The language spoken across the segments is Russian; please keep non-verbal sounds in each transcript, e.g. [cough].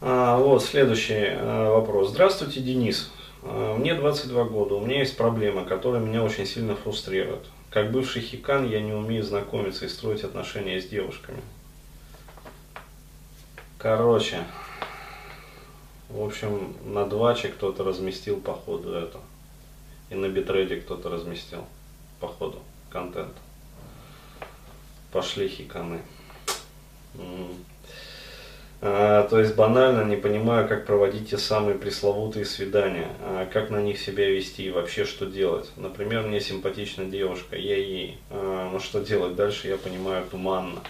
А, вот следующий а, вопрос. Здравствуйте, Денис. А, мне 22 года, у меня есть проблема, которая меня очень сильно фрустрирует. Как бывший хикан я не умею знакомиться и строить отношения с девушками. Короче, в общем, на дваче кто-то разместил по ходу это. И на битреде кто-то разместил по ходу контент. Пошли хиканы. А, то есть банально не понимаю, как проводить те самые пресловутые свидания, а, как на них себя вести и вообще что делать. Например, мне симпатична девушка, я ей, а, но что делать дальше, я понимаю туманно.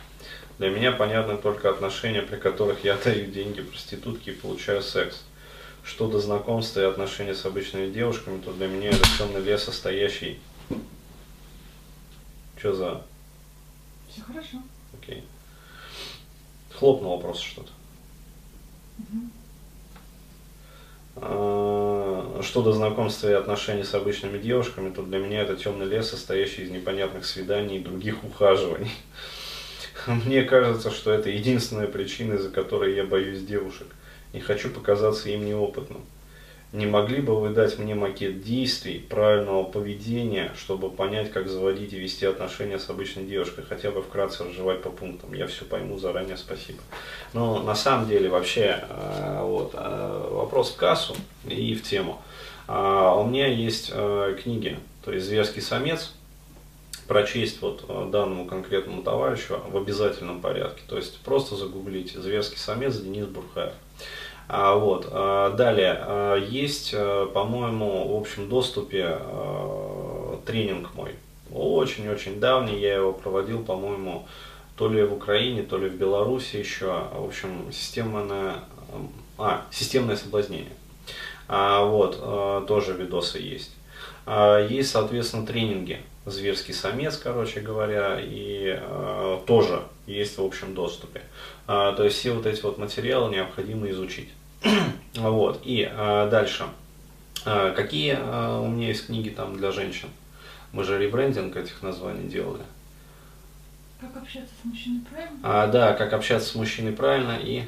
Для меня понятны только отношения, при которых я даю деньги проститутке и получаю секс. Что до знакомства и отношений с обычными девушками, то для меня это темный лес, состоящий... Что за... Все хорошо. Окей. Хлопнуло просто что-то. А, что до знакомства и отношений с обычными девушками, то для меня это темный лес, состоящий из непонятных свиданий и других ухаживаний. [laughs] Мне кажется, что это единственная причина, из-за которой я боюсь девушек. Не хочу показаться им неопытным. Не могли бы вы дать мне макет действий, правильного поведения, чтобы понять, как заводить и вести отношения с обычной девушкой, хотя бы вкратце разжевать по пунктам. Я все пойму заранее, спасибо. Но на самом деле вообще э, вот, э, вопрос в кассу и в тему. А, у меня есть э, книги, то есть «Зверский самец», прочесть вот данному конкретному товарищу в обязательном порядке. То есть просто загуглите «Зверский самец» Денис Бурхаев. А, вот. А, далее, а, есть, по-моему, в общем доступе тренинг мой. Очень-очень давний, я его проводил, по-моему, то ли в Украине, то ли в Беларуси еще. В общем, системное, а, системное соблазнение. А, вот, тоже видосы есть. Есть, соответственно, тренинги зверский самец, короче говоря, и тоже есть в общем доступе. Э, то есть все вот эти вот материалы необходимо изучить. [clears throat] вот, и э, дальше. Э, какие у меня есть книги там для женщин? Мы же ребрендинг этих названий делали. Как общаться с мужчиной правильно? А, да, как общаться с мужчиной правильно и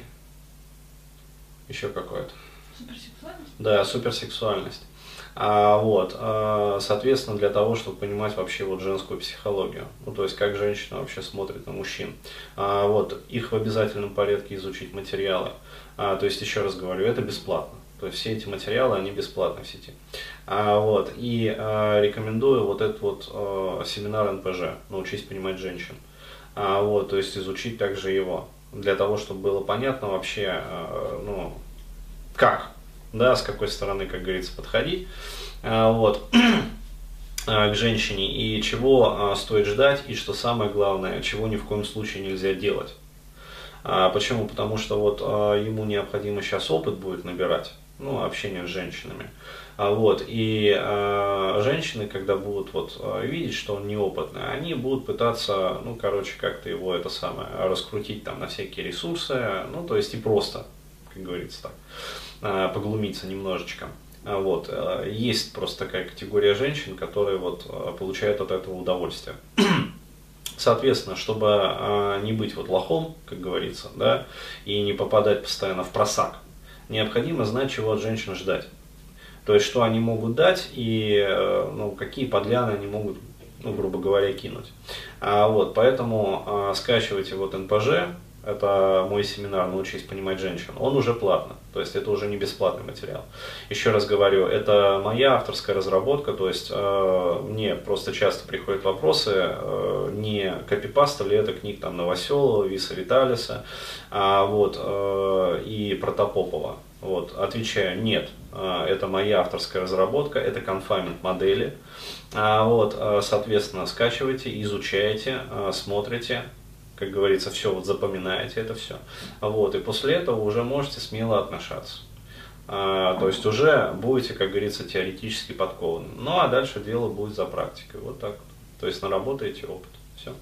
еще какое-то. Суперсексуальность? Да, суперсексуальность. А, вот, а, соответственно, для того, чтобы понимать вообще вот женскую психологию, ну, то есть как женщина вообще смотрит на мужчин. А, вот, их в обязательном порядке изучить материалы. А, то есть, еще раз говорю, это бесплатно. То есть все эти материалы, они бесплатны в сети. А, вот, и а, рекомендую вот этот вот а, семинар НПЖ «Научись понимать женщин». А, вот, то есть изучить также его, для того, чтобы было понятно вообще, а, ну, как да, с какой стороны, как говорится, подходить, а, вот, [clears throat] а, к женщине, и чего а, стоит ждать, и что самое главное, чего ни в коем случае нельзя делать. Почему? Потому что вот ему необходимо сейчас опыт будет набирать, ну, общение с женщинами. Вот, и э, женщины, когда будут вот видеть, что он неопытный, они будут пытаться, ну, короче, как-то его это самое, раскрутить там на всякие ресурсы, ну, то есть и просто, как говорится так. Э, поглумиться немножечко. А вот. Э, есть просто такая категория женщин, которые вот э, получают от этого удовольствие. [clears throat] Соответственно, чтобы не быть вот лохом, как говорится, да, и не попадать постоянно в просак, необходимо знать, чего от женщин ждать. То есть, что они могут дать и ну, какие подляны они могут, ну, грубо говоря, кинуть. А, вот, поэтому а, скачивайте вот НПЖ, это мой семинар «Научись понимать женщин», он уже платно, то есть это уже не бесплатный материал. Еще раз говорю, это моя авторская разработка, то есть э, мне просто часто приходят вопросы, э, не копипаста ли это книг там Новоселова, Виса Виталиса а, вот, э, и Протопопова. Вот, отвечаю, нет, э, это моя авторская разработка, это конфаймент модели. А, вот, э, соответственно, скачивайте, изучайте, э, смотрите, как говорится, все, вот запоминаете это все. Вот, и после этого уже можете смело отношаться. А, то есть уже будете, как говорится, теоретически подкованы. Ну а дальше дело будет за практикой. Вот так. То есть наработаете опыт. Все.